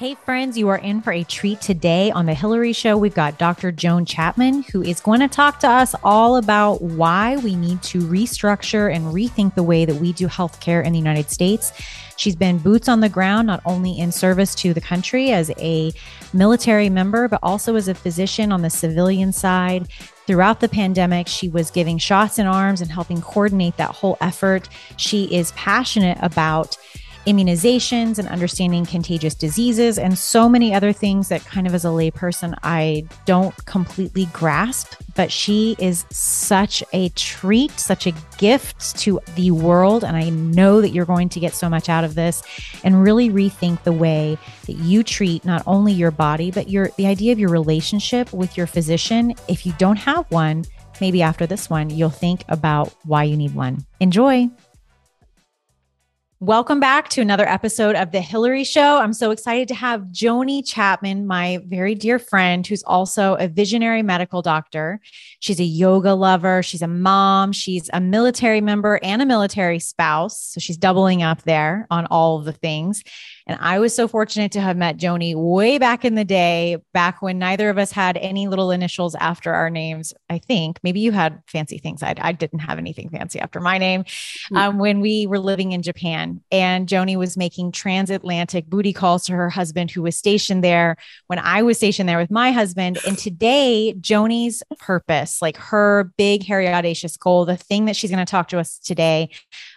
Hey, friends, you are in for a treat today on The Hillary Show. We've got Dr. Joan Chapman, who is going to talk to us all about why we need to restructure and rethink the way that we do healthcare in the United States. She's been boots on the ground, not only in service to the country as a military member, but also as a physician on the civilian side. Throughout the pandemic, she was giving shots in arms and helping coordinate that whole effort. She is passionate about immunizations and understanding contagious diseases and so many other things that kind of as a layperson I don't completely grasp but she is such a treat such a gift to the world. And I know that you're going to get so much out of this and really rethink the way that you treat not only your body but your the idea of your relationship with your physician. If you don't have one maybe after this one you'll think about why you need one. Enjoy Welcome back to another episode of The Hillary Show. I'm so excited to have Joni Chapman, my very dear friend, who's also a visionary medical doctor. She's a yoga lover, she's a mom, she's a military member and a military spouse. So she's doubling up there on all of the things. And I was so fortunate to have met Joni way back in the day, back when neither of us had any little initials after our names. I think maybe you had fancy things. I, I didn't have anything fancy after my name hmm. um, when we were living in Japan. And Joni was making transatlantic booty calls to her husband, who was stationed there when I was stationed there with my husband. And today, Joni's purpose, like her big, hairy, audacious goal, the thing that she's going to talk to us today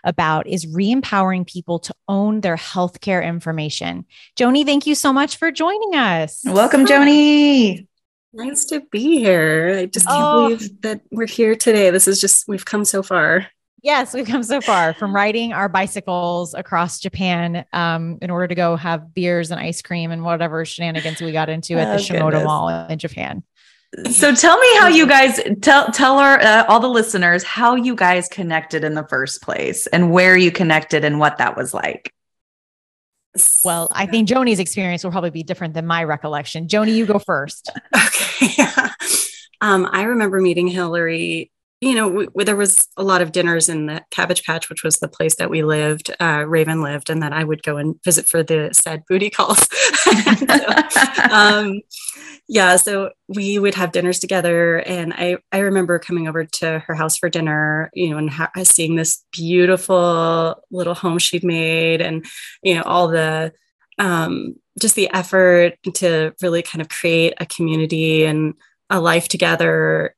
about is re empowering people to own their healthcare information information. Joni, thank you so much for joining us. Welcome, Joni. Nice to be here. I just can't oh. believe that we're here today. This is just, we've come so far. Yes, we've come so far from riding our bicycles across Japan um, in order to go have beers and ice cream and whatever shenanigans we got into at the oh, Shimoda goodness. Mall in Japan. So tell me how you guys tell tell our uh, all the listeners how you guys connected in the first place and where you connected and what that was like. Well, I think Joni's experience will probably be different than my recollection. Joni, you go first. okay. um, I remember meeting Hillary. You know, we, there was a lot of dinners in the Cabbage Patch, which was the place that we lived, uh, Raven lived, and that I would go and visit for the said booty calls. so, um, yeah, so we would have dinners together, and I I remember coming over to her house for dinner, you know, and ha- seeing this beautiful little home she'd made, and you know all the um, just the effort to really kind of create a community and a life together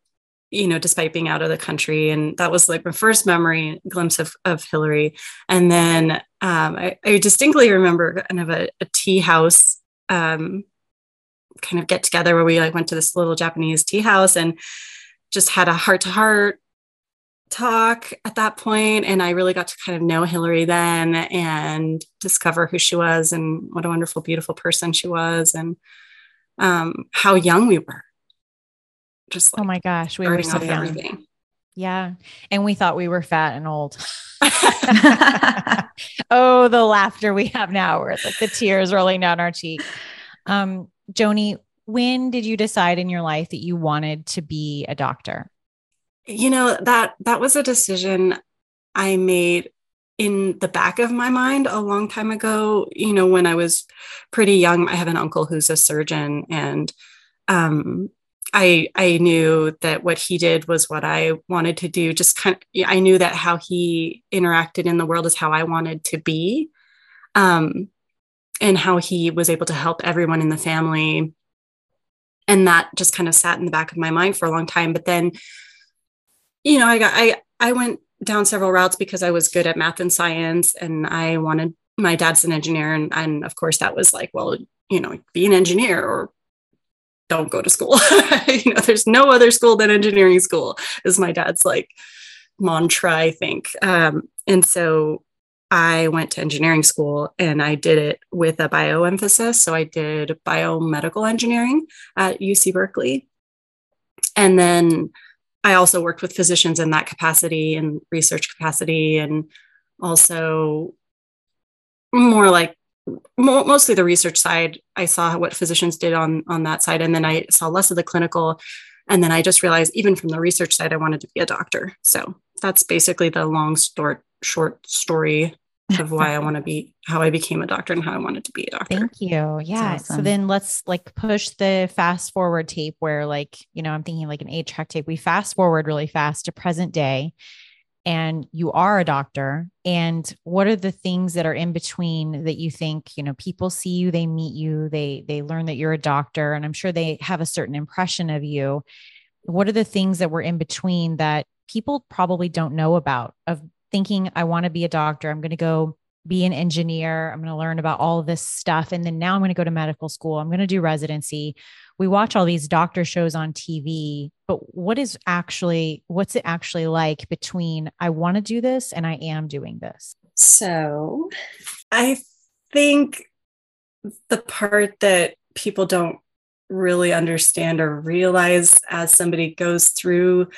you know despite being out of the country and that was like my first memory glimpse of, of hillary. And then um, I, I, distinctly remember kind of a, a tea house um, kind of get together where we like went to this little Japanese tea house and just had a heart to heart talk at that point and i really got to kind of know hillary then and discover who she was and what a wonderful beautiful person she was and um, how young we were just like oh my gosh we were so young everything. yeah and we thought we were fat and old oh the laughter we have now where like the tears rolling down our cheek um Joni, when did you decide in your life that you wanted to be a doctor? You know, that that was a decision I made in the back of my mind a long time ago, you know, when I was pretty young. I have an uncle who's a surgeon and um I I knew that what he did was what I wanted to do. Just kind of, I knew that how he interacted in the world is how I wanted to be. Um, and how he was able to help everyone in the family and that just kind of sat in the back of my mind for a long time but then you know i got i i went down several routes because i was good at math and science and i wanted my dad's an engineer and, and of course that was like well you know be an engineer or don't go to school you know there's no other school than engineering school is my dad's like mantra i think um, and so I went to engineering school and I did it with a bio emphasis. So I did biomedical engineering at UC Berkeley. And then I also worked with physicians in that capacity and research capacity, and also more like mostly the research side. I saw what physicians did on, on that side, and then I saw less of the clinical. And then I just realized, even from the research side, I wanted to be a doctor. So that's basically the long, short, short story of why I want to be, how I became a doctor and how I wanted to be a doctor. Thank you. Yeah. Awesome. So then let's like push the fast forward tape where, like, you know, I'm thinking like an eight track tape. We fast forward really fast to present day and you are a doctor and what are the things that are in between that you think you know people see you they meet you they they learn that you're a doctor and i'm sure they have a certain impression of you what are the things that were in between that people probably don't know about of thinking I want to be a doctor, I'm going to go be an engineer, I'm going to learn about all this stuff and then now I'm going to go to medical school, I'm going to do residency. We watch all these doctor shows on TV, but what is actually what's it actually like between I want to do this and I am doing this? So, I think the part that people don't really understand or realize as somebody goes through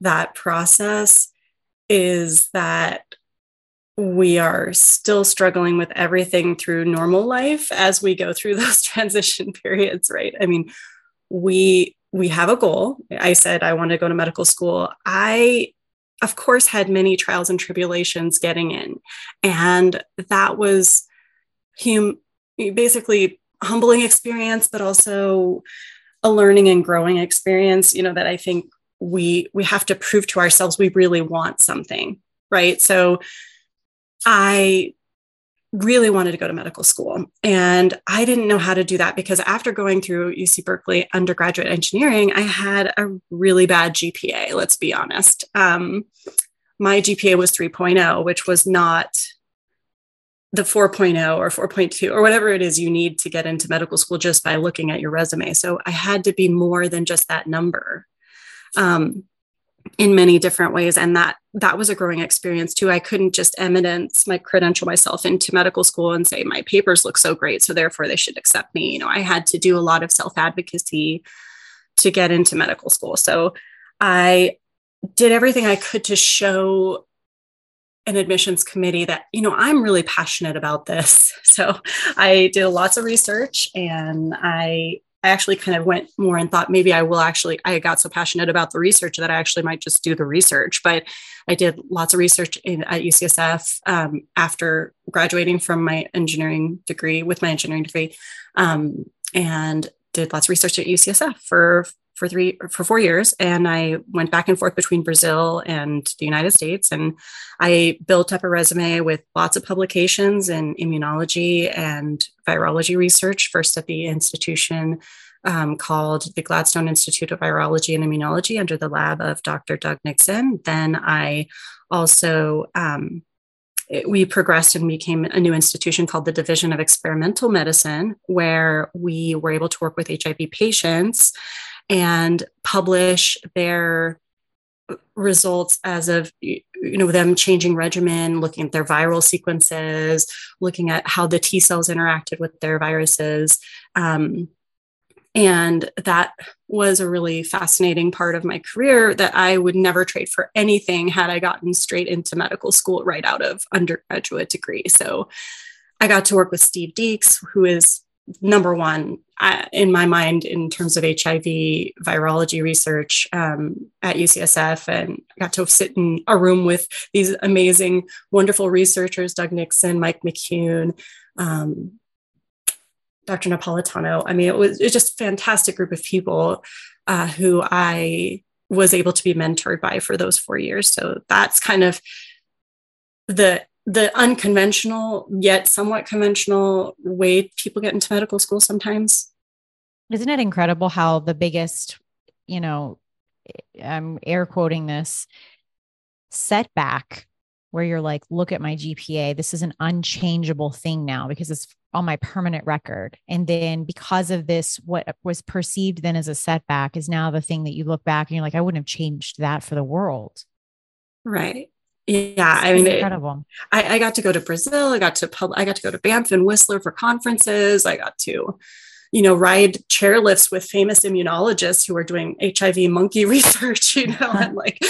that process is that we are still struggling with everything through normal life as we go through those transition periods right? I mean we we have a goal. I said i want to go to medical school. I of course had many trials and tribulations getting in. And that was hum- basically humbling experience but also a learning and growing experience you know that i think we we have to prove to ourselves we really want something right? So i really wanted to go to medical school and i didn't know how to do that because after going through uc berkeley undergraduate engineering i had a really bad gpa let's be honest. Um, my gpa was 3.0 which was not the 4.0 or 4.2 or whatever it is you need to get into medical school just by looking at your resume. So i had to be more than just that number. Um, in many different ways. And that that was a growing experience too. I couldn't just eminence my credential myself into medical school and say my papers look so great so therefore they should accept me. You know i had to do a lot of self advocacy to get into medical school. So i did everything i could to show an admissions committee that you know i'm really passionate about this. So i did lots of research and i I actually kind of went more and thought maybe I will actually, I got so passionate about the research that I actually might just do the research. But I did lots of research in, at UCSF um, after graduating from my engineering degree with my engineering degree um, and did lots of research at UCSF for for three for four years and i went back and forth between brazil and the united states and i built up a resume with lots of publications in immunology and virology research first at the institution um, called the gladstone institute of virology and immunology under the lab of dr doug nixon. Then i also um, we progressed and became a new institution called the Division of Experimental Medicine, where we were able to work with HIV patients and publish their results as of you know them changing regimen looking at their viral sequences looking at how the t cells interacted with their viruses. Um, and that was a really fascinating part of my career that i would never trade for anything had i gotten straight into medical school right out of undergraduate degree. So i got to work with steve deeks who is number one uh, in my mind in terms of HIV virology research um, at UCSF, and got to sit in a room with these amazing, wonderful researchers: Doug Nixon, Mike McCune, um, Dr. Napolitano. I mean, it was, it was just a fantastic group of people uh, who I was able to be mentored by for those four years. So that's kind of the the unconventional yet somewhat conventional way people get into medical school sometimes. Isn't it incredible how the biggest, you know, I'm air quoting this setback where you're like, look at my GPA. This is an unchangeable thing now because it's on my permanent record. And then because of this, what was perceived then as a setback is now the thing that you look back and you're like, I wouldn't have changed that for the world. Right. Yeah, I mean, incredible. It, I, I, got to go to Brazil. I got to pub, I got to go to Banff and Whistler for conferences. I got to, you know, ride chairlifts with famous immunologists who are doing HIV monkey research. You know, and like,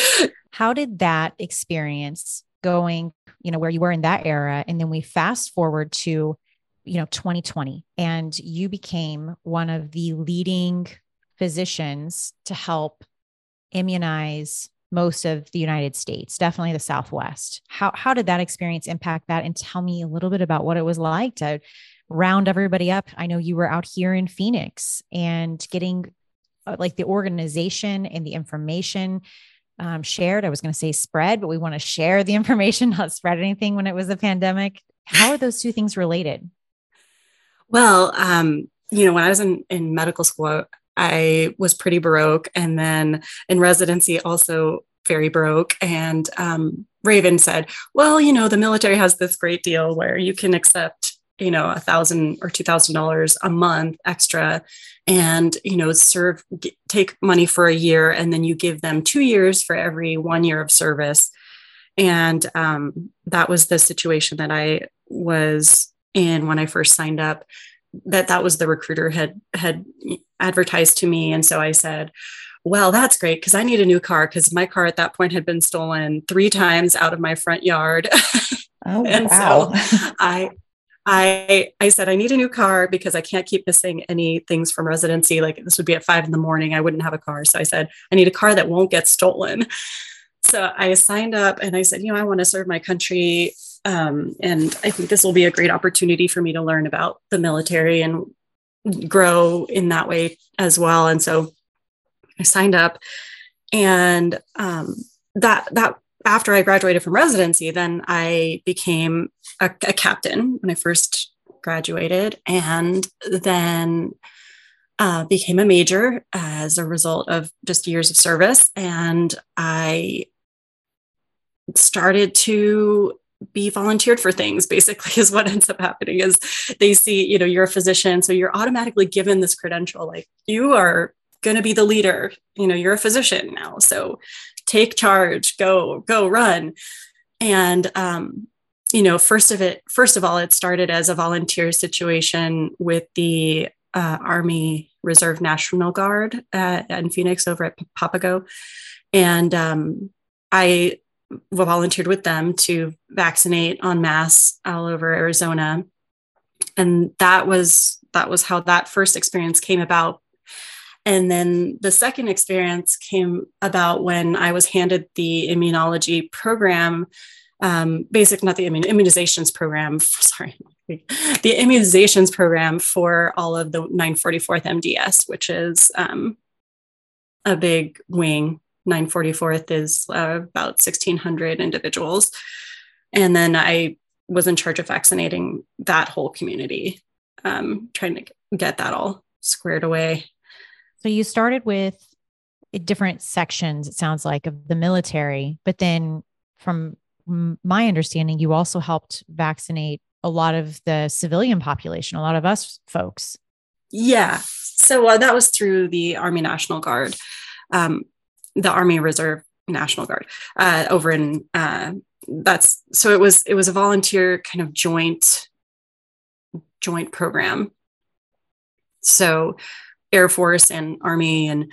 how did that experience going? You know, where you were in that era, and then we fast forward to, you know, 2020, and you became one of the leading physicians to help immunize most of the United States, definitely the Southwest. How how did that experience impact that? And tell me a little bit about what it was like to round everybody up. I know you were out here in Phoenix and getting uh, like the organization and the information um, shared. I was going to say spread, but we want to share the information, not spread anything when it was a pandemic. How are those two things related? Well, um, you know, when I was in, in medical school, I was pretty broke. And then in residency, also very broke. And um, Raven said, Well, you know, the military has this great deal where you can accept, you know, a thousand or two thousand dollars a month extra and, you know, serve, g- take money for a year. And then you give them two years for every one year of service. And um, that was the situation that I was in when I first signed up that that was the recruiter had had advertised to me and so i said well that's great because i need a new car because my car at that point had been stolen three times out of my front yard oh and wow. so i I I said I need a new car because I can't keep missing any things from residency. Like this would be at five in the morning. I wouldn't have a car. So I said I need a car that won't get stolen. So I signed up and I said, you know, I want to serve my country. Um, and I think this will be a great opportunity for me to learn about the military and grow in that way as well. And so I signed up, and um, that that after I graduated from residency, then I became a, a captain when I first graduated, and then uh, became a major as a result of just years of service. And I started to be volunteered for things basically is what ends up happening is they see you know you're a physician so you're automatically given this credential like you are going to be the leader you know you're a physician now so take charge go go run. And um you know first of it first of all it started as a volunteer situation with the uh, army reserve national guard uh, in phoenix over at papago. And um, i volunteered with them to vaccinate en masse all over Arizona. And that was that was how that first experience came about. And then the second experience came about when I was handed the immunology program, um, basic, not the immun, immunizations program, sorry, the immunizations program for all of the 944th MDS, which is um, a big wing 944th is uh, about 1,600 individuals. And then I was in charge of vaccinating that whole community, um, trying to get that all squared away. So you started with different sections, it sounds like, of the military, but then from my understanding, you also helped vaccinate a lot of the civilian population, a lot of us folks. Yeah. So uh, that was through the Army National Guard. Um, the Army Reserve National Guard uh, over in uh, that's so it was it was a volunteer kind of joint joint program. So Air Force and Army and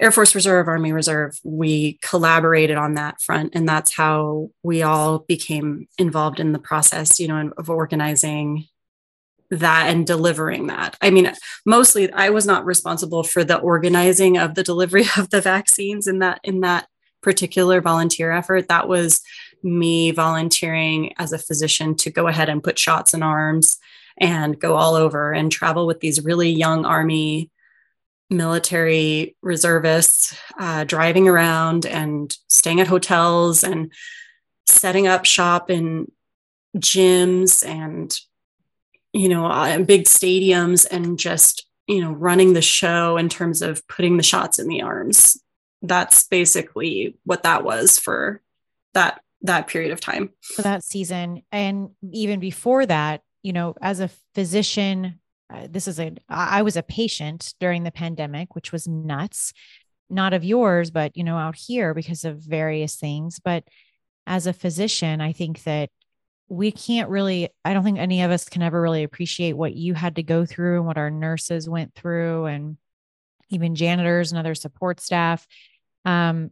Air Force Reserve, Army Reserve, we collaborated on that front. And that's how we all became involved in the process, you know, of organizing that and delivering that. I mean, mostly I was not responsible for the organizing of the delivery of the vaccines in that in that particular volunteer effort. That was me volunteering as a physician to go ahead and put shots in arms and go all over and travel with these really young army military reservists uh, driving around and staying at hotels and setting up shop in gyms and you know, uh, big stadiums and just, you know, running the show in terms of putting the shots in the arms. That's basically what that was for that that period of time. For that season and even before that, you know, as a physician, uh, this is a I was a patient during the pandemic, which was nuts. Not of yours, but you know, out here because of various things, but as a physician, I think that we can't really i don't think any of us can ever really appreciate what you had to go through and what our nurses went through and even janitors and other support staff. Um,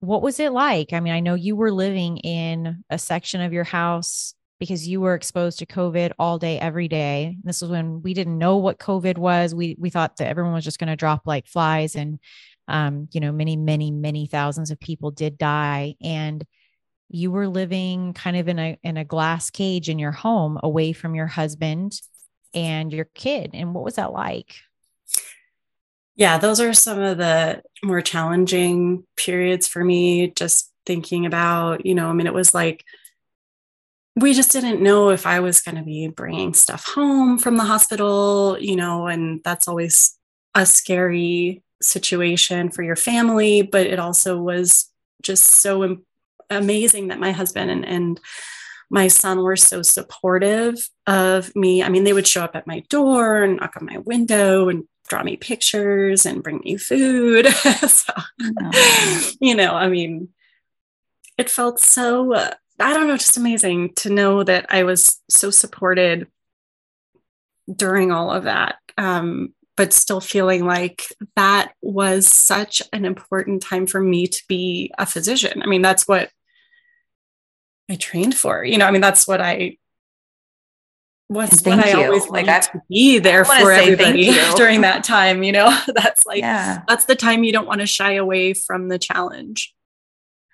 what was it like? I mean i know you were living in a section of your house because you were exposed to covid all day every day. This was when we didn't know what covid was. We we thought that everyone was just going to drop like flies and um, you know, many, many, many thousands of people did die. And you were living kind of in a in a glass cage in your home away from your husband and your kid. And what was that like? Yeah, those are some of the more challenging periods for me, just thinking about, you know, I mean, it was like we just didn't know if I was going to be bringing stuff home from the hospital, you know, and that's always a scary situation for your family, but it also was just so amazing that my husband and, and my son were so supportive of me. I mean, they would show up at my door and knock on my window and draw me pictures and bring me food. so, you know, I mean, it felt so, uh, I don't know, just amazing to know that I was so supported during all of that. Um, but still feeling like that was such an important time for me to be a physician. I mean, that's what I trained for. You know, I mean, that's what I what's what I always like I, to be there for everybody during that time. You know, that's like yeah. that's the time you don't want to shy away from the challenge.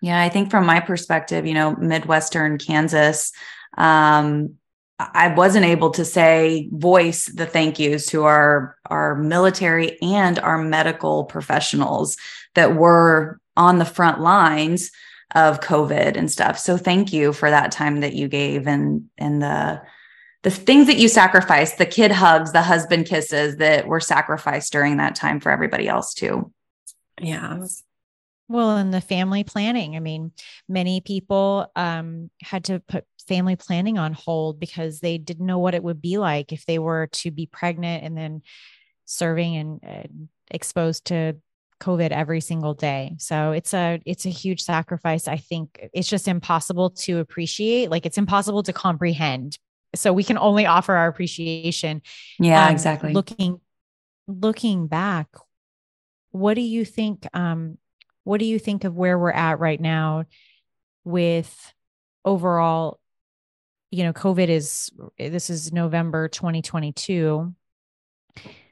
Yeah, I think from my perspective, you know, Midwestern Kansas, um, I wasn't able to say voice the thank yous to our our military and our medical professionals that were on the front lines of COVID and stuff. So thank you for that time that you gave and and the the things that you sacrificed, the kid hugs, the husband kisses that were sacrificed during that time for everybody else too. Yeah. Well, and the family planning. I mean, many people um, had to put family planning on hold because they didn't know what it would be like if they were to be pregnant and then serving and uh, exposed to covid every single day. So it's a it's a huge sacrifice i think. It's just impossible to appreciate like it's impossible to comprehend. So we can only offer our appreciation yeah um, exactly. looking looking back what do you think um what do you think of where we're at right now with overall you know covid is this is november 2022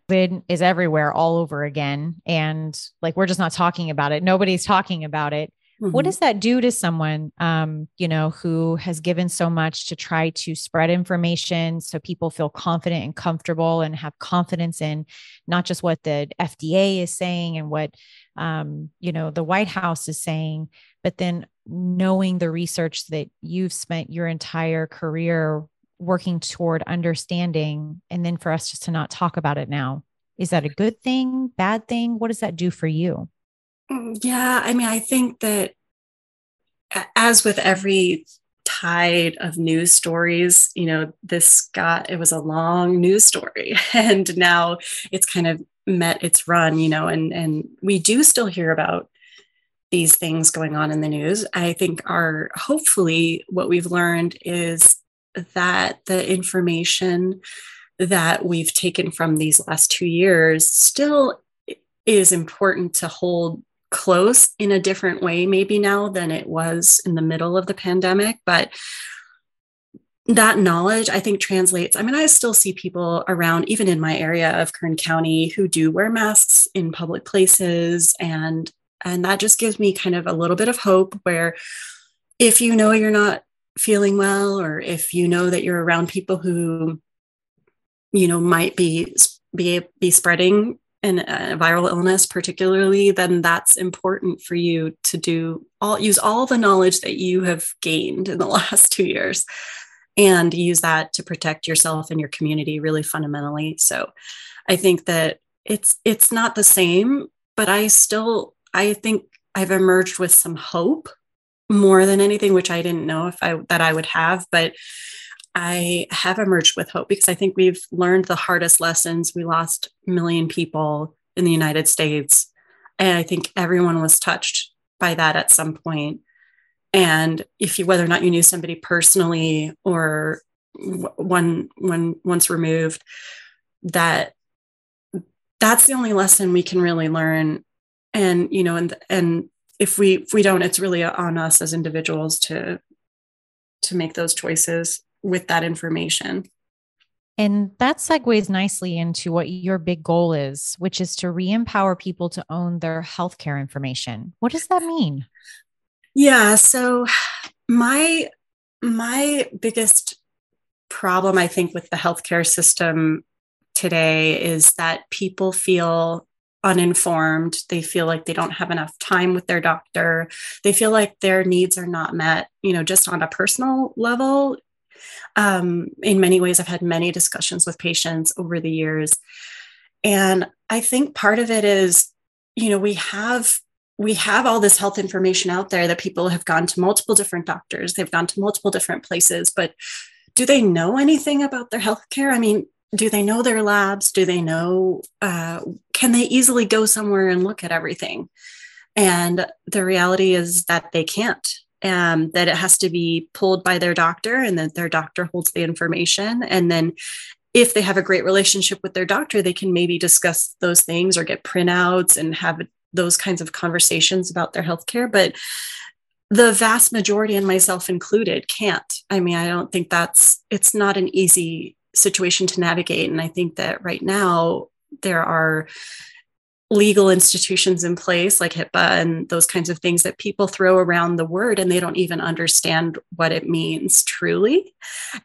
COVID is everywhere all over again. And like, we're just not talking about it. Nobody's talking about it. Mm-hmm. What does that do to someone, um, you know, who has given so much to try to spread information so people feel confident and comfortable and have confidence in not just what the FDA is saying and what, um, you know, the White House is saying, but then knowing the research that you've spent your entire career working toward understanding and then for us just to not talk about it now. Is that a good thing? Bad thing? What does that do for you? Mm, yeah i mean i think that as with every tide of news stories you know this got it was a long news story and now it's kind of met its run you know and and we do still hear about these things going on in the news. I think are hopefully what we've learned is that the information that we've taken from these last two years still is important to hold close in a different way, maybe now than it was in the middle of the pandemic. But that knowledge, I think, translates. I mean, I still see people around, even in my area of Kern County, who do wear masks in public places. And and that just gives me kind of a little bit of hope where if you know you're not feeling well or if you know that you're around people who you know might be be be spreading an, a viral illness particularly then that's important for you to do all use all the knowledge that you have gained in the last 2 years and use that to protect yourself and your community really fundamentally. So i think that it's it's not the same but i still i think i've emerged with some hope more than anything, which I didn't know if I that I would have, but I have emerged with hope because I think we've learned the hardest lessons. We lost a million people in the United States. And I think everyone was touched by that at some point. And if you, whether or not you knew somebody personally or one, one once removed, that that's the only lesson we can really learn. And, you know, and, and if we if we don't it's really on us as individuals to to make those choices with that information And that segues nicely into what your big goal is, which is to re empower people to own their healthcare information. What does that mean? Yeah. So, my my biggest problem, I think, with the healthcare system today is that people feel uninformed. They feel like they don't have enough time with their doctor. They feel like their needs are not met, you know, just on a personal level. Um, in many ways, I've had many discussions with patients over the years. And I think part of it is, you know, we have we have all this health information out there that people have gone to multiple different doctors, they've gone to multiple different places, but do they know anything about their health care? I mean, do they know their labs? Do they know, uh, can they easily go somewhere and look at everything? And the reality is that they can't, and that it has to be pulled by their doctor, and that their doctor holds the information. And then if they have a great relationship with their doctor, they can maybe discuss those things or get printouts and have those kinds of conversations about their healthcare. But the vast majority, and myself included, can't. I mean, I don't think that's, it's not an easy situation to navigate. And I think that right now there are legal institutions in place like HIPAA and those kinds of things that people throw around the word and they don't even understand what it means truly.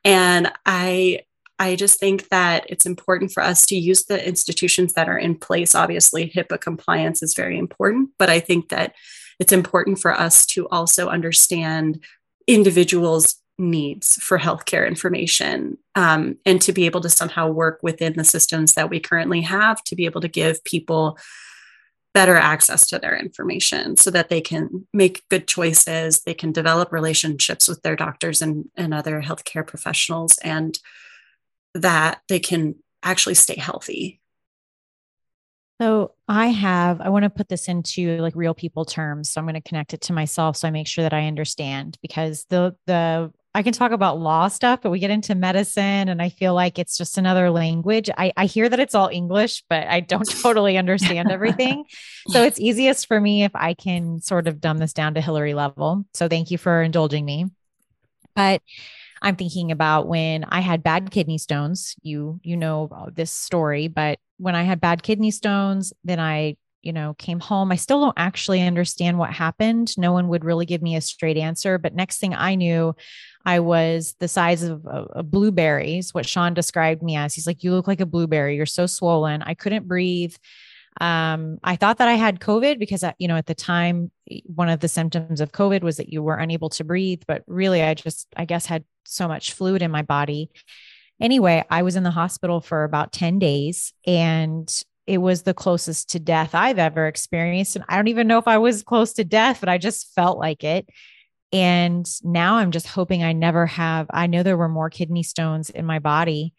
And I I just think that it's important for us to use the institutions that are in place. Obviously, HIPAA compliance is very important, but I think that it's important for us to also understand individuals' needs for healthcare information um, and to be able to somehow work within the systems that we currently have to be able to give people better access to their information so that they can make good choices they can develop relationships with their doctors and, and other healthcare professionals and that they can actually stay healthy. So I have, I want to put this into like real people terms. So I'm going to connect it to myself so I make sure that I understand because the, the, I can talk about law stuff, but we get into medicine and I feel like it's just another language. I, I hear that it's all English, but I don't totally understand everything. so it's easiest for me if I can sort of dumb this down to Hillary level. So thank you for indulging me. But I'm thinking about when I had bad kidney stones. You you know uh, this story, but when I had bad kidney stones, then I you know came home. I still don't actually understand what happened. No one would really give me a straight answer. But next thing I knew, I was the size of, of, blueberries. What Sean described me as. He's like, "You look like a blueberry. You're so swollen. I couldn't breathe." Um, I thought that I had COVID because, uh, you know, at the time, one of the symptoms of COVID was that you were unable to breathe. But really, I just, I guess, had so much fluid in my body. Anyway, I was in the hospital for about 10 days and it was the closest to death I've ever experienced. And I don't even know if I was close to death, but I just felt like it. And now I'm just hoping I never have. I know there were more kidney stones in my body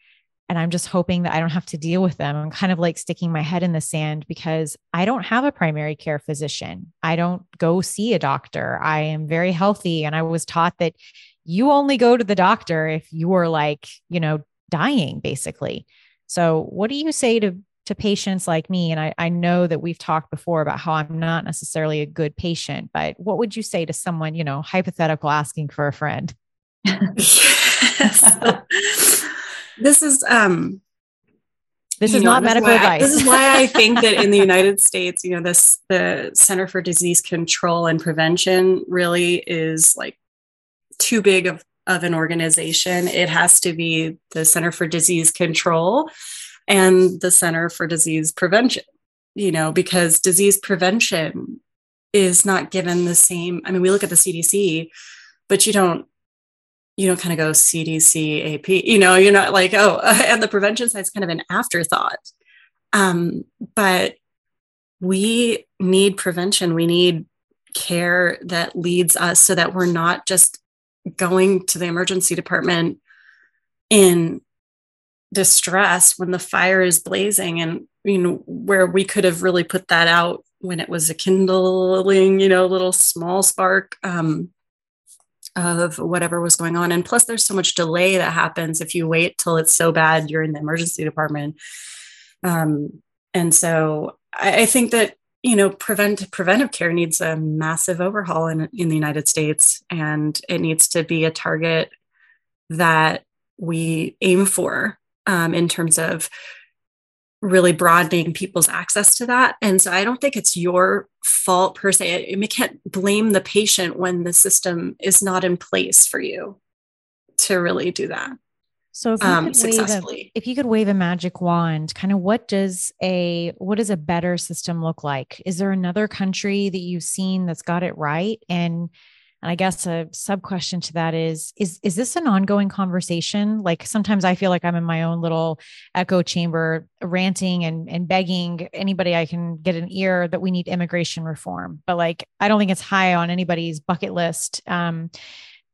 and I'm just hoping that I don't have to deal with them. I'm kind of like sticking my head in the sand because I don't have a primary care physician. I don't go see a doctor. I am very healthy. And I was taught that you only go to the doctor if you are like, you know, dying basically. So, what do you say to to patients like me? And I, I know that we've talked before about how I'm not necessarily a good patient, but what would you say to someone, you know, hypothetical asking for a friend? this is um this is know, not medical advice. this is why I think that in the United States, you know, this the Center for Disease Control and Prevention really is like too big of, of an organization. It has to be the Center for Disease Control and the Center for Disease Prevention, you know, because disease prevention is not given the same. I mean, we look at the CDC, but you don't you don't kind of go CDC, AP, you know, you're not like, oh, and the prevention side is kind of an afterthought. Um, but we need prevention. We need care that leads us so that we're not just going to the emergency department in distress when the fire is blazing and you know where we could have really put that out when it was a kindling you know little small spark um, of whatever was going on. And plus, there's so much delay that happens if you wait till it's so bad you're in the emergency department. Um, and so I, I think that you know prevent preventive care needs a massive overhaul in, in the united states and it needs to be a target that we aim for um, in terms of really broadening people's access to that. And so I don't think it's your fault per se. We can't blame the patient when the system is not in place for you to really do that. So if you, um, a, if you could wave a magic wand, kind of what does a what does a better system look like? Is there another country that you've seen that's got it right? And and I guess a sub question to that is is is this an ongoing conversation? Like sometimes I feel like I'm in my own little echo chamber ranting and and begging anybody I can get an ear that we need immigration reform. But like I don't think it's high on anybody's bucket list. Um,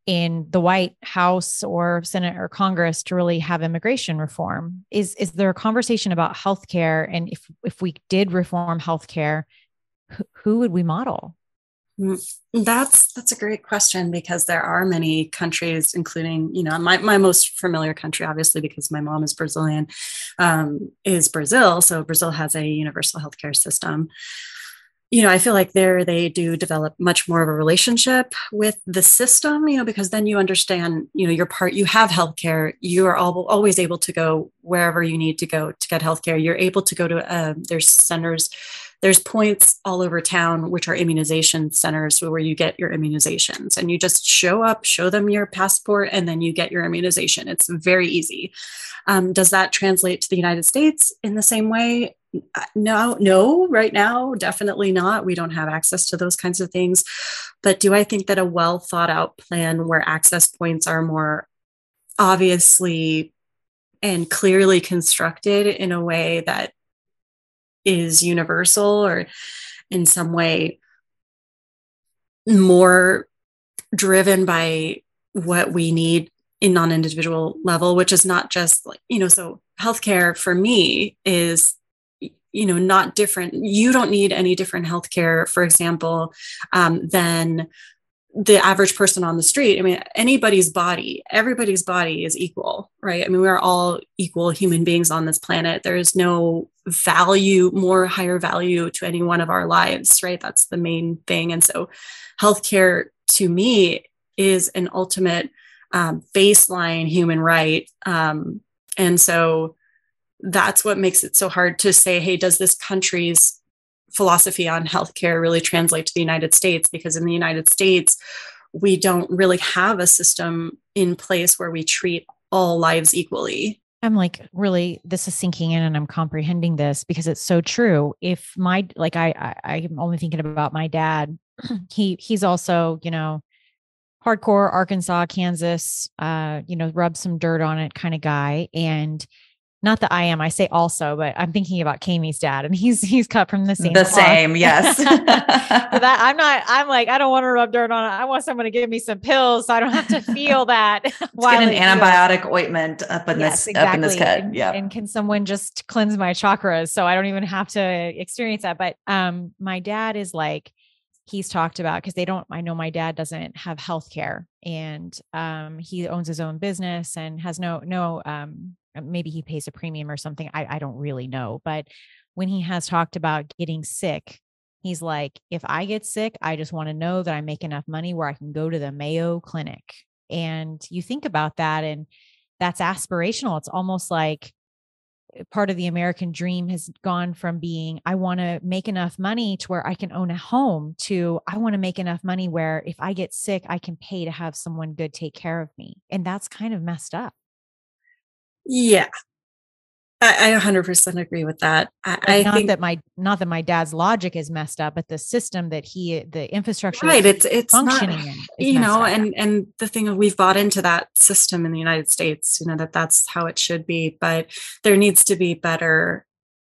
in the White House or Senate or Congress to really have immigration reform? Is is there a conversation about healthcare? And if if we did reform healthcare, who, who would we model? Mm, that's that's a great question because there are many countries, including you know my my most familiar country, obviously because my mom is Brazilian, um, is Brazil. So Brazil has a universal healthcare system you know, I feel like there they do develop much more of a relationship with the system, you know, because then you understand, you know, your part, you have healthcare, you are always able to go wherever you need to go to get healthcare. You're able to go to, uh, there's centers, there's points all over town, which are immunization centers where you get your immunizations and you just show up, show them your passport, and then you get your immunization. It's very easy. Um, does that translate to the United States in the same way? Uh, no no right now definitely not. We don't have access to those kinds of things. But do i think that a well thought out plan where access points are more obviously and clearly constructed in a way that is universal or in some way more driven by what we need in non-individual level which is not just like you know so healthcare for me is you know not different you don't need any different healthcare for example um, than the average person on the street. I mean anybody's body everybody's body is equal right? I mean we're all equal human beings on this planet. There is no value more higher value to any one of our lives right? That's the main thing. And so healthcare to me is an ultimate um, baseline human right. Um, and so that's what makes it so hard to say, hey, does this country's philosophy on healthcare really translate to the United States? Because in the United States, we don't really have a system in place where we treat all lives equally. I'm like, really, this is sinking in and I'm comprehending this because it's so true. If my like I, I I'm only thinking about my dad. he he's also, you know, hardcore Arkansas, Kansas, uh, you know, rub some dirt on it kind of guy. And not that I am, I say also, but I'm thinking about Kamie's dad and he's he's cut from the same. The cloth. same, yes. that I'm not, I'm like, I don't want to rub dirt on it. I want someone to give me some pills so I don't have to feel that. get an antibiotic ointment up in yes, this exactly. up in this cut. Yeah. And can someone just cleanse my chakras so I don't even have to experience that? But um my dad is like, he's talked about because they don't i know my dad doesn't have health care and um, he owns his own business and has no no um, maybe he pays a premium or something. I, I don't really know. But when he has talked about getting sick, he's like, if I get sick, I just want to know that I make enough money where I can go to the Mayo Clinic. And you think about that, and that's aspirational. It's almost like uh, part of the American dream has gone from being, I want to make enough money to where I can own a home to I want to make enough money where if I get sick, I can pay to have someone good take care of me. And that's kind of messed up. Yeah. I, I 100% agree with that. I, I not think that my not that my dad's logic is messed up, but the system that he the infrastructure right it's it's functioning not, you know, up. and and the thing we've bought into that system in the United States, you know, that that's how it should be, but there needs to be better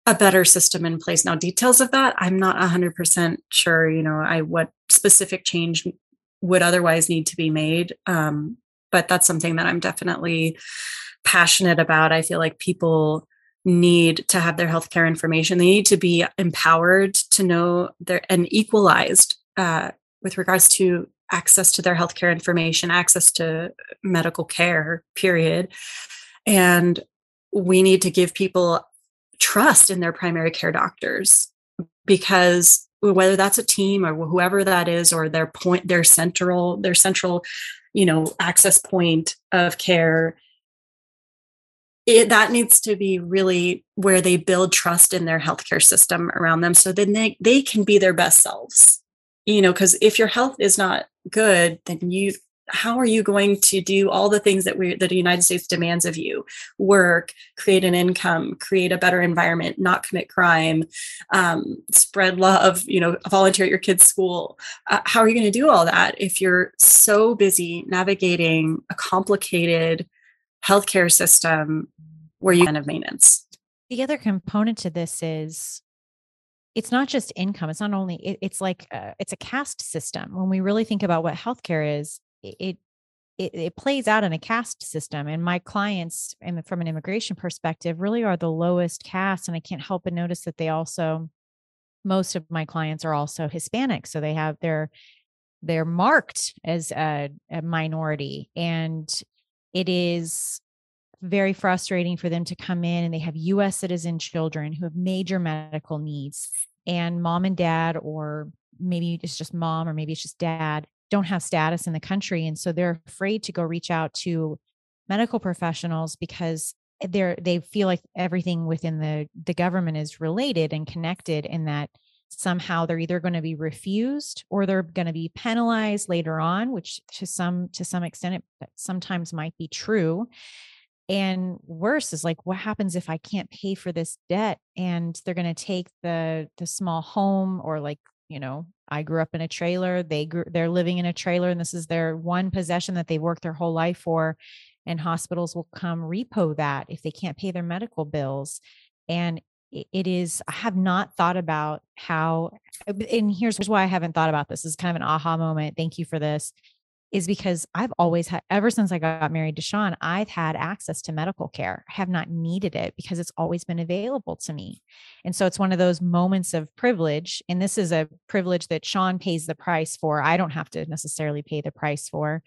a better system in place. Now, details of that, I'm not 100% sure, you know, I what specific change would otherwise need to be made. Um, but that's something that I'm definitely passionate about. I feel like people need to have their healthcare information. They need to be empowered to know their and equalized uh, with regards to access to their healthcare information, access to medical care, period. And we need to give people trust in their primary care doctors because whether that's a team or whoever that is or their point their central their central you know access point of care it, that needs to be really where they build trust in their healthcare system around them so then they, they can be their best selves. You know because if your health is not good then you how are you going to do all the things that we that the united states demands of you? Work create an income create a better environment not commit crime um, spread love you know volunteer at your kids school. Uh, how are you going to do all that if you're so busy navigating a complicated healthcare system where you kind of maintenance. The other component to this is it's not just income. It's not only it, it's like uh, it's a caste system. When we really think about what healthcare is, it, it it plays out in a caste system. And my clients, and from an immigration perspective, really are the lowest caste. And I can't help but notice that they also, most of my clients are also Hispanic, so they have their they're marked as a, a minority and it is very frustrating for them to come in and they have US citizen children who have major medical needs. And mom and dad or maybe it's just mom or maybe it's just dad don't have status in the country. And so they're afraid to go reach out to medical professionals because they're they feel like everything within the the government is related and connected in that somehow they're either going to be refused or they're going to be penalized later on which to some to some extent it sometimes might be true and worse is like what happens if i can't pay for this debt and they're going to take the the small home or like you know i grew up in a trailer they grew they're living in a trailer and this is their one possession that they've worked their whole life for and hospitals will come repo that if they can't pay their medical bills and it is i have not thought about how and here's why i haven't thought about this. this is kind of an aha moment thank you for this is because I've always had, ever since I got married to Sean, I've had access to medical care. I have not needed it because it's always been available to me. And so it's one of those moments of privilege. And this is a privilege that Sean pays the price for. I don't have to necessarily pay the price for,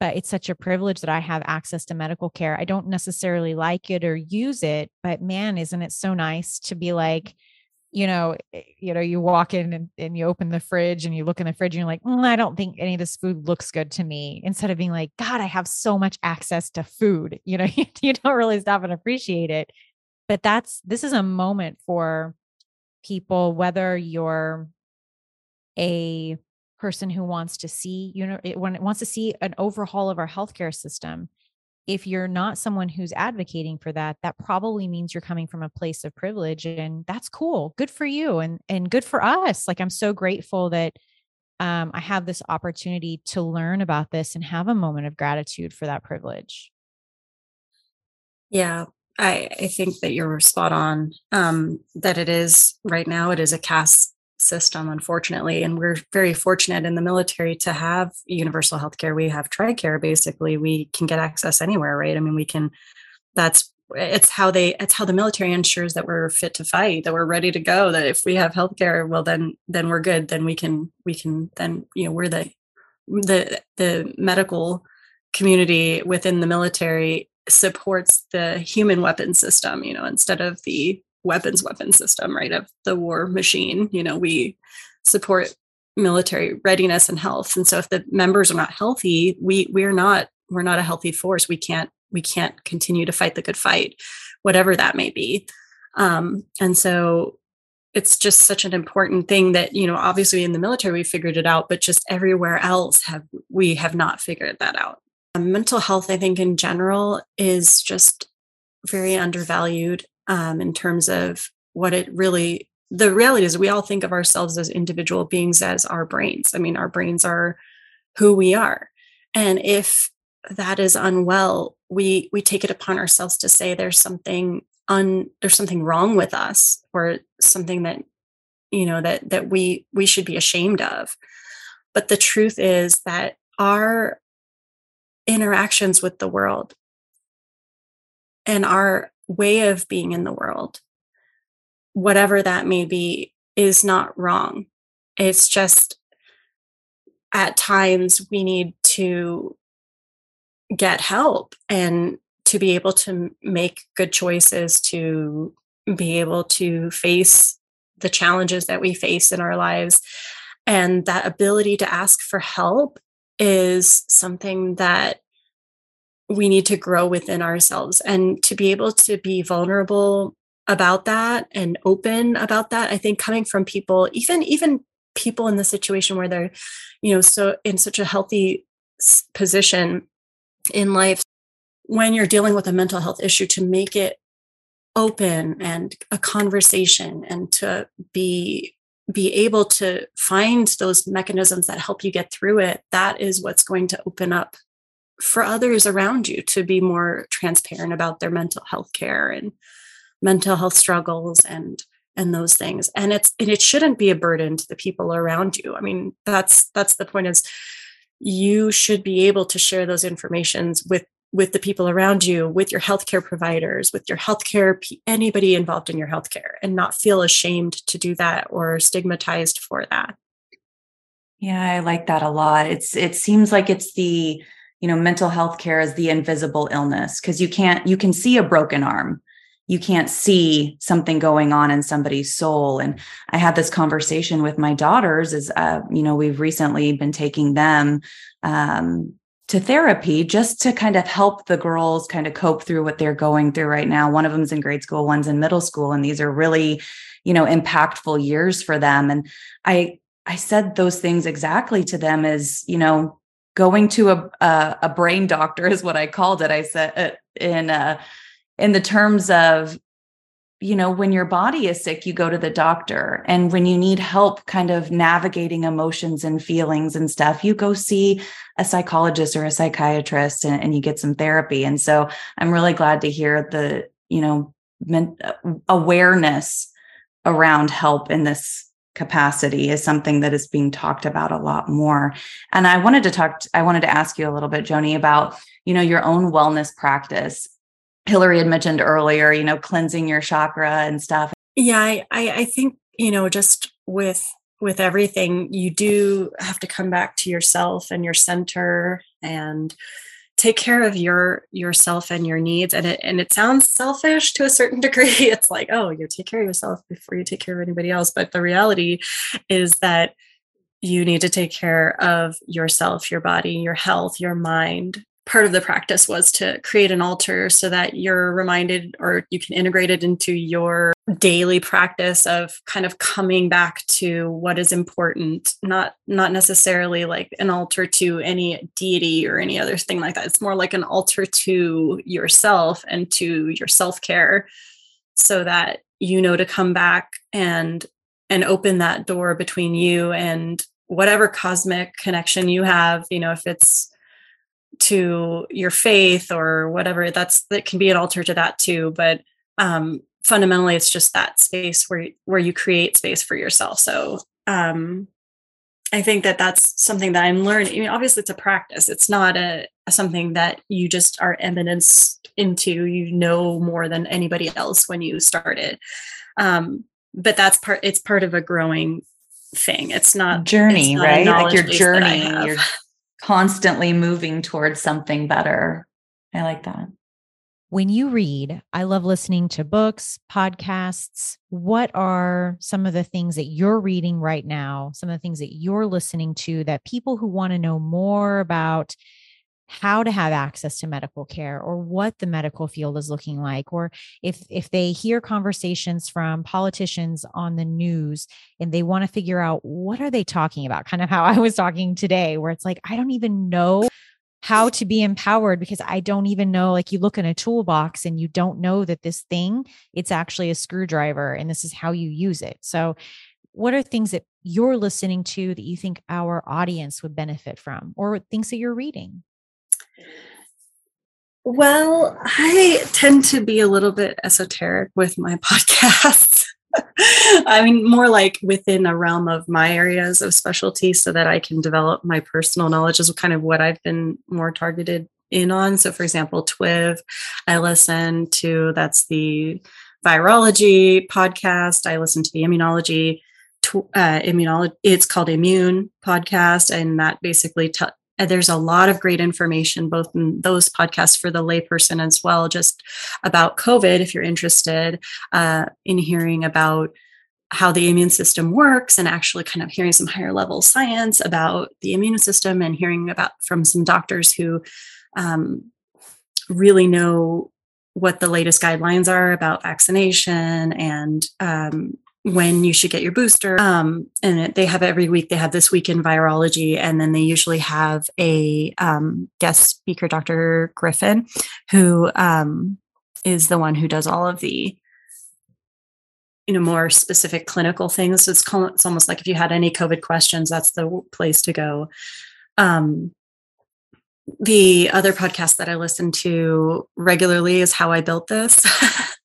but it's such a privilege that I have access to medical care. I don't necessarily like it or use it, but man, isn't it so nice to be like, you know, eh, you know, you walk in and, and you open the fridge and you look in the fridge and you're like, mm, I don't think any of this food looks good to me. Instead of being like, God, I have so much access to food. You know, you, you don't really stop and appreciate it. But that's this is a moment for people, whether you're a person who wants to see, you know, when it wants to see an overhaul of our healthcare system, if you're not someone who's advocating for that that probably means you're coming from a place of privilege and that's cool good for you and and good for us like i'm so grateful that um, i have this opportunity to learn about this and have a moment of gratitude for that privilege. Yeah i i think that you're spot on um, that it is right now it is a caste system, unfortunately. And we're very fortunate in the military to have universal health care. We have TRICARE, basically. We can get access anywhere, right? I mean, we can, that's, it's how they, it's how the military ensures that we're fit to fight, that we're ready to go, that if we have health care, well, then, then we're good. Then we can, we can, then, you know, we're the, the, the medical community within the military supports the human weapon system, you know, instead of the weapons weapon system right of the war machine. You know we support military readiness and health. And so if the members are not healthy we we're not we're not a healthy force. We can't we can't continue to fight the good fight whatever that may be. Um, and so it's just such an important thing that you know obviously in the military we figured it out but just everywhere else have we have not figured that out. Um, mental health i think in general is just very undervalued um, in terms of what it really the reality is we all think of ourselves as individual beings as our brains. I mean our brains are who we are. And if that is unwell we we take it upon ourselves to say there's something un there's something wrong with us or something that you know that that we we should be ashamed of. But the truth is that our interactions with the world and our way of being in the world, whatever that may be, is not wrong. It's just at times we need to get help and to be able to make good choices, to be able to face the challenges that we face in our lives. And that ability to ask for help is something that we need to grow within ourselves. And to be able to be vulnerable about that and open about that i think coming from people even even people in the situation where they're you know so in such a healthy position in life when you're dealing with a mental health issue to make it open and a conversation and to be be able to find those mechanisms that help you get through it that is what's going to open up for others around you to be more transparent about their mental health care and mental health struggles and and those things. And it's and it shouldn't be a burden to the people around you. I mean that's that's the point is you should be able to share those informations with with the people around you with your healthcare providers with your healthcare anybody involved in your healthcare and not feel ashamed to do that or stigmatized for that. Yeah i like that a lot. It's it seems like it's the you know mental health care is the invisible illness because you can't you can see a broken arm. You can't see something going on in somebody's soul. And i had this conversation with my daughters as uh, you know we've recently been taking them um, to therapy just to kind of help the girls kind of cope through what they're going through right now. One of them's in grade school one's in middle school and these are really you know impactful years for them. And i i said those things exactly to them as you know going to a a, a brain doctor is what I called it. I said uh, in uh, in the terms of you know when your body is sick you go to the doctor and when you need help kind of navigating emotions and feelings and stuff you go see a psychologist or a psychiatrist and, and you get some therapy and so i'm really glad to hear the you know men- uh, awareness around help in this capacity is something that is being talked about a lot more. And I wanted to talk, I wanted to ask you a little bit, Joni, about, you know, your own wellness practice. Hillary had mentioned earlier, you know, cleansing your chakra and stuff. Yeah, I, I think, you know, just with with everything, you do have to come back to yourself and your center and take care of your yourself and your needs. And it and it sounds selfish to a certain degree. It's like oh you take care of yourself before you take care of anybody else. But the reality is that you need to take care of yourself your body your health your mind part of the practice was to create an altar so that you're reminded or you can integrate it into your daily practice of kind of coming back to what is important not not necessarily like an altar to any deity or any other thing like that. It's more like an altar to yourself and to your self-care so that you know to come back and and open that door between you and whatever cosmic connection you have you know if it's to your faith or whatever that's that can be an altar to that too but um fundamentally it's just that space where where you create space for yourself so um i think that that's something that i'm learning I mean, obviously it's a practice it's not a, a something that you just are eminence into you know more than anybody else when you start it um but that's part it's part of a growing thing it's not journey it's not right? Like your journey you're constantly moving towards something better. I like that. When you read, I love listening to books, podcasts. What are some of the things that you're reading right now? Some of the things that you're listening to that people who want to know more about how to have access to medical care or what the medical field is looking like or if if they hear conversations from politicians on the news and they want to figure out what are they talking about kind of how I was talking today where it's like I don't even know how to be empowered because I don't even know like you look in a toolbox and you don't know that this thing it's actually a screwdriver and this is how you use it. So what are things that you're listening to that you think our audience would benefit from or things that you're reading? Well, I tend to be a little bit esoteric with my podcasts. I mean, more like within a realm of my areas of specialty so that I can develop my personal knowledge is kind of what I've been more targeted in on. So, for example, TWIV, I listen to that's the virology podcast. I listen to the immunology uh, immunology. It's called Immune podcast, and that basically t- there's a lot of great information both in those podcasts for the layperson as well just about covid if you're interested uh, in hearing about how the immune system works and actually kind of hearing some higher level science about the immune system and hearing about from some doctors who um, really know what the latest guidelines are about vaccination and um, when you should get your booster. Um, and they have every week, they have this week in virology, and then they usually have a um, guest speaker, Dr. Griffin, who um, is the one who does all of the you know more specific clinical things so it's, it's almost like if you had any covid questions that's the place to go um, the other podcast that i listen to regularly is how i built this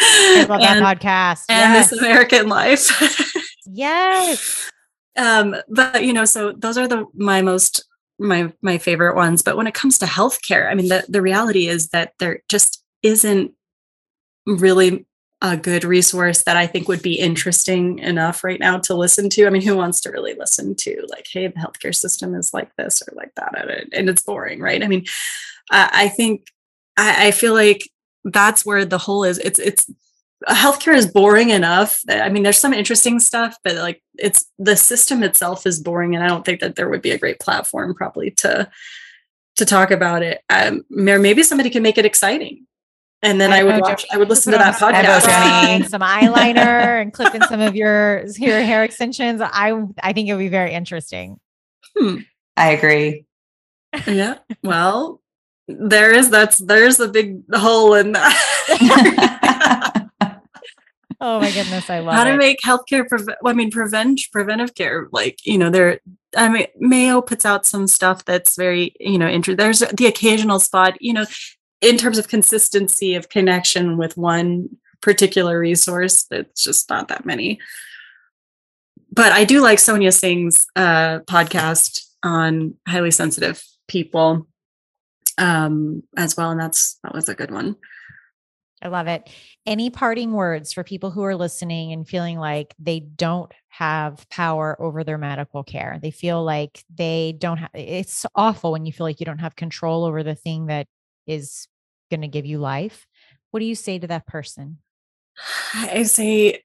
I love and, that podcast. And yes. This American Life. yes. Um, but you know, so those are the my most my my favorite ones. But when it comes to healthcare, I mean, the the reality is that there just isn't really a good resource that I think would be interesting enough right now to listen to. I mean, who wants to really listen to like, hey, the healthcare system is like this or like that, and it's boring, right? I mean, I think I, I feel like that's where the whole is. It's it's healthcare is boring enough. I mean, there's some interesting stuff, but like it's the system itself is boring, and I don't think that there would be a great platform probably to to talk about it. Um, maybe somebody can make it exciting. And then I, I would watch. I would listen to that podcast. some eyeliner and clip in some of your your hair extensions. I I think it would be very interesting. Hmm. I agree. Yeah. Well, there is that's there's a big hole in that. oh my goodness, I love how it. to make healthcare. Pre- I mean, prevent preventive care. Like you know, there. I mean, Mayo puts out some stuff that's very you know. Inter- there's the occasional spot. You know, in terms of consistency of connection with one particular resource, it's just not that many. But I do like Sonia Singh's uh, podcast on highly sensitive people um, as well, and that's that was a good one. I love it. Any parting words for people who are listening and feeling like they don't have power over their medical care? They feel like they don't have it's awful when you feel like you don't have control over the thing that is going to give you life. What do you say to that person? I say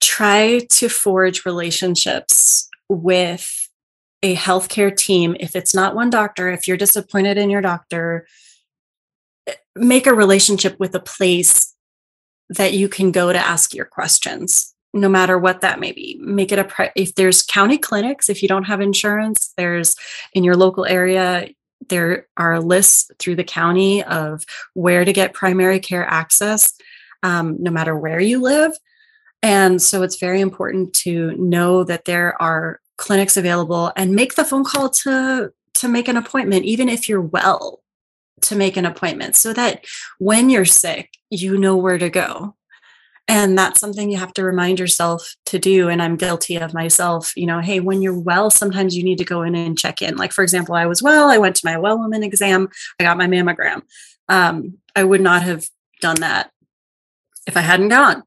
try to forge relationships with a healthcare team. If it's not one doctor, if you're disappointed in your doctor, make a relationship with a place that you can go to ask your questions no matter what that may be make it a pri- if there's county clinics if you don't have insurance there's in your local area there are lists through the county of where to get primary care access um, no matter where you live and so it's very important to know that there are clinics available and make the phone call to to make an appointment even if you're well to make an appointment so that when you're sick, you know where to go. And that's something you have to remind yourself to do. And I'm guilty of myself. You know, hey, when you're well, sometimes you need to go in and check in. Like, for example, I was well, I went to my well woman exam, I got my mammogram. Um, I would not have done that if I hadn't gone.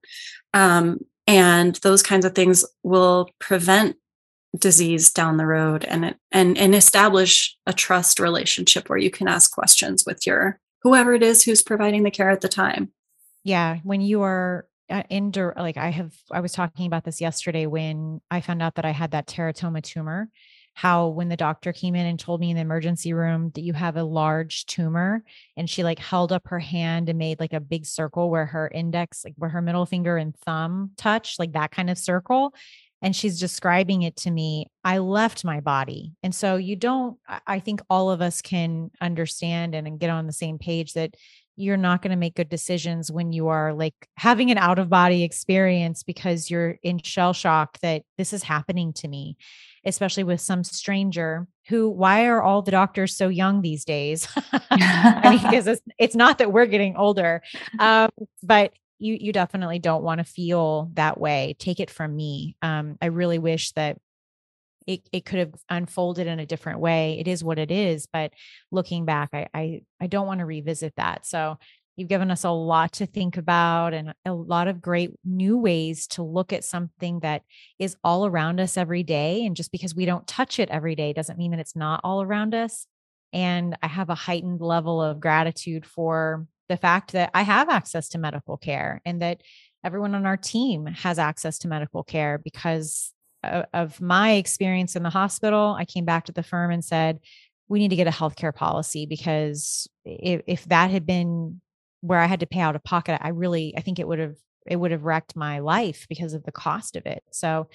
Um, and those kinds of things will prevent disease down the road and and and establish a trust relationship where you can ask questions with your whoever it is who's providing the care at the time. Yeah when you are uh, in like i have i was talking about this yesterday when i found out that i had that teratoma tumor how when the doctor came in and told me in the emergency room that you have a large tumor and she like held up her hand and made like a big circle where her index like where her middle finger and thumb touch like that kind of circle and she's describing it to me i left my body. And so you don't i think all of us can understand and, and get on the same page that you're not going to make good decisions when you are like having an out of body experience because you're in shell shock that this is happening to me especially with some stranger who why are all the doctors so young these days? I mean because it's, it's not that we're getting older um, but you you definitely don't want to feel that way take it from me um i really wish that it, it could have unfolded in a different way it is what it is but looking back i i, I don't want to revisit that so you've given us a lot to think about and a lot of great new ways to look at something that is all around us every day and just because we don't touch it every day doesn't mean that it's not all around us and i have a heightened level of gratitude for the fact that I have access to medical care and that everyone on our team has access to medical care because of my experience in the hospital. I came back to the firm and said, we need to get a healthcare policy because if, if that had been where I had to pay out of pocket, I really, I think it would have, it would have wrecked my life because of the cost of it. So,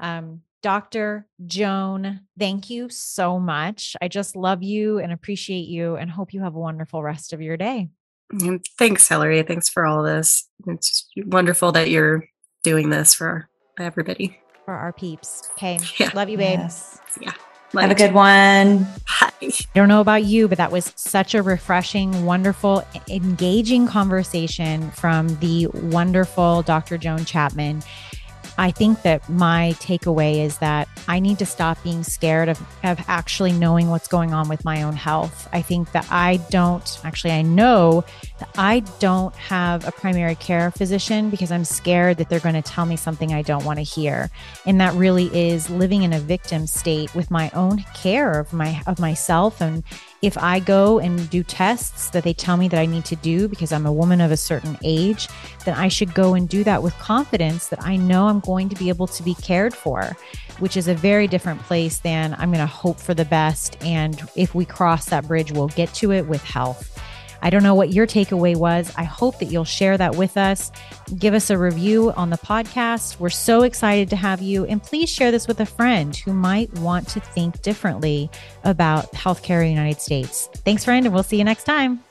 um, Dr. Joan, thank you so much. I just love you and appreciate you and hope you have a wonderful rest of your day. And thanks, Hillary. Thanks for all this. It's wonderful that you're doing this for everybody. For our peeps. Okay. Yeah. Love you, babe. Yes. Yeah. Love Have a good one. Bye. I don't know about you, but that was such a refreshing, wonderful, engaging conversation from the wonderful Dr. Joan Chapman. I think that my takeaway is that I need to stop being scared of, of actually knowing what's going on with my own health. I think that I don't, actually, I know that I don't have a primary care physician because I'm scared that they're going to tell me something I don't want to hear. And that really is living in a victim state with my own care of my of myself and if I go and do tests that they tell me that I need to do because I'm a woman of a certain age, then I should go and do that with confidence that I know I'm going to be able to be cared for, which is a very different place than I'm going to hope for the best. And if we cross that bridge, we'll get to it with health. I don't know what your takeaway was. I hope that you'll share that with us. Give us a review on the podcast. We're so excited to have you. And please share this with a friend who might want to think differently about healthcare in the United States. Thanks, friend, and we'll see you next time.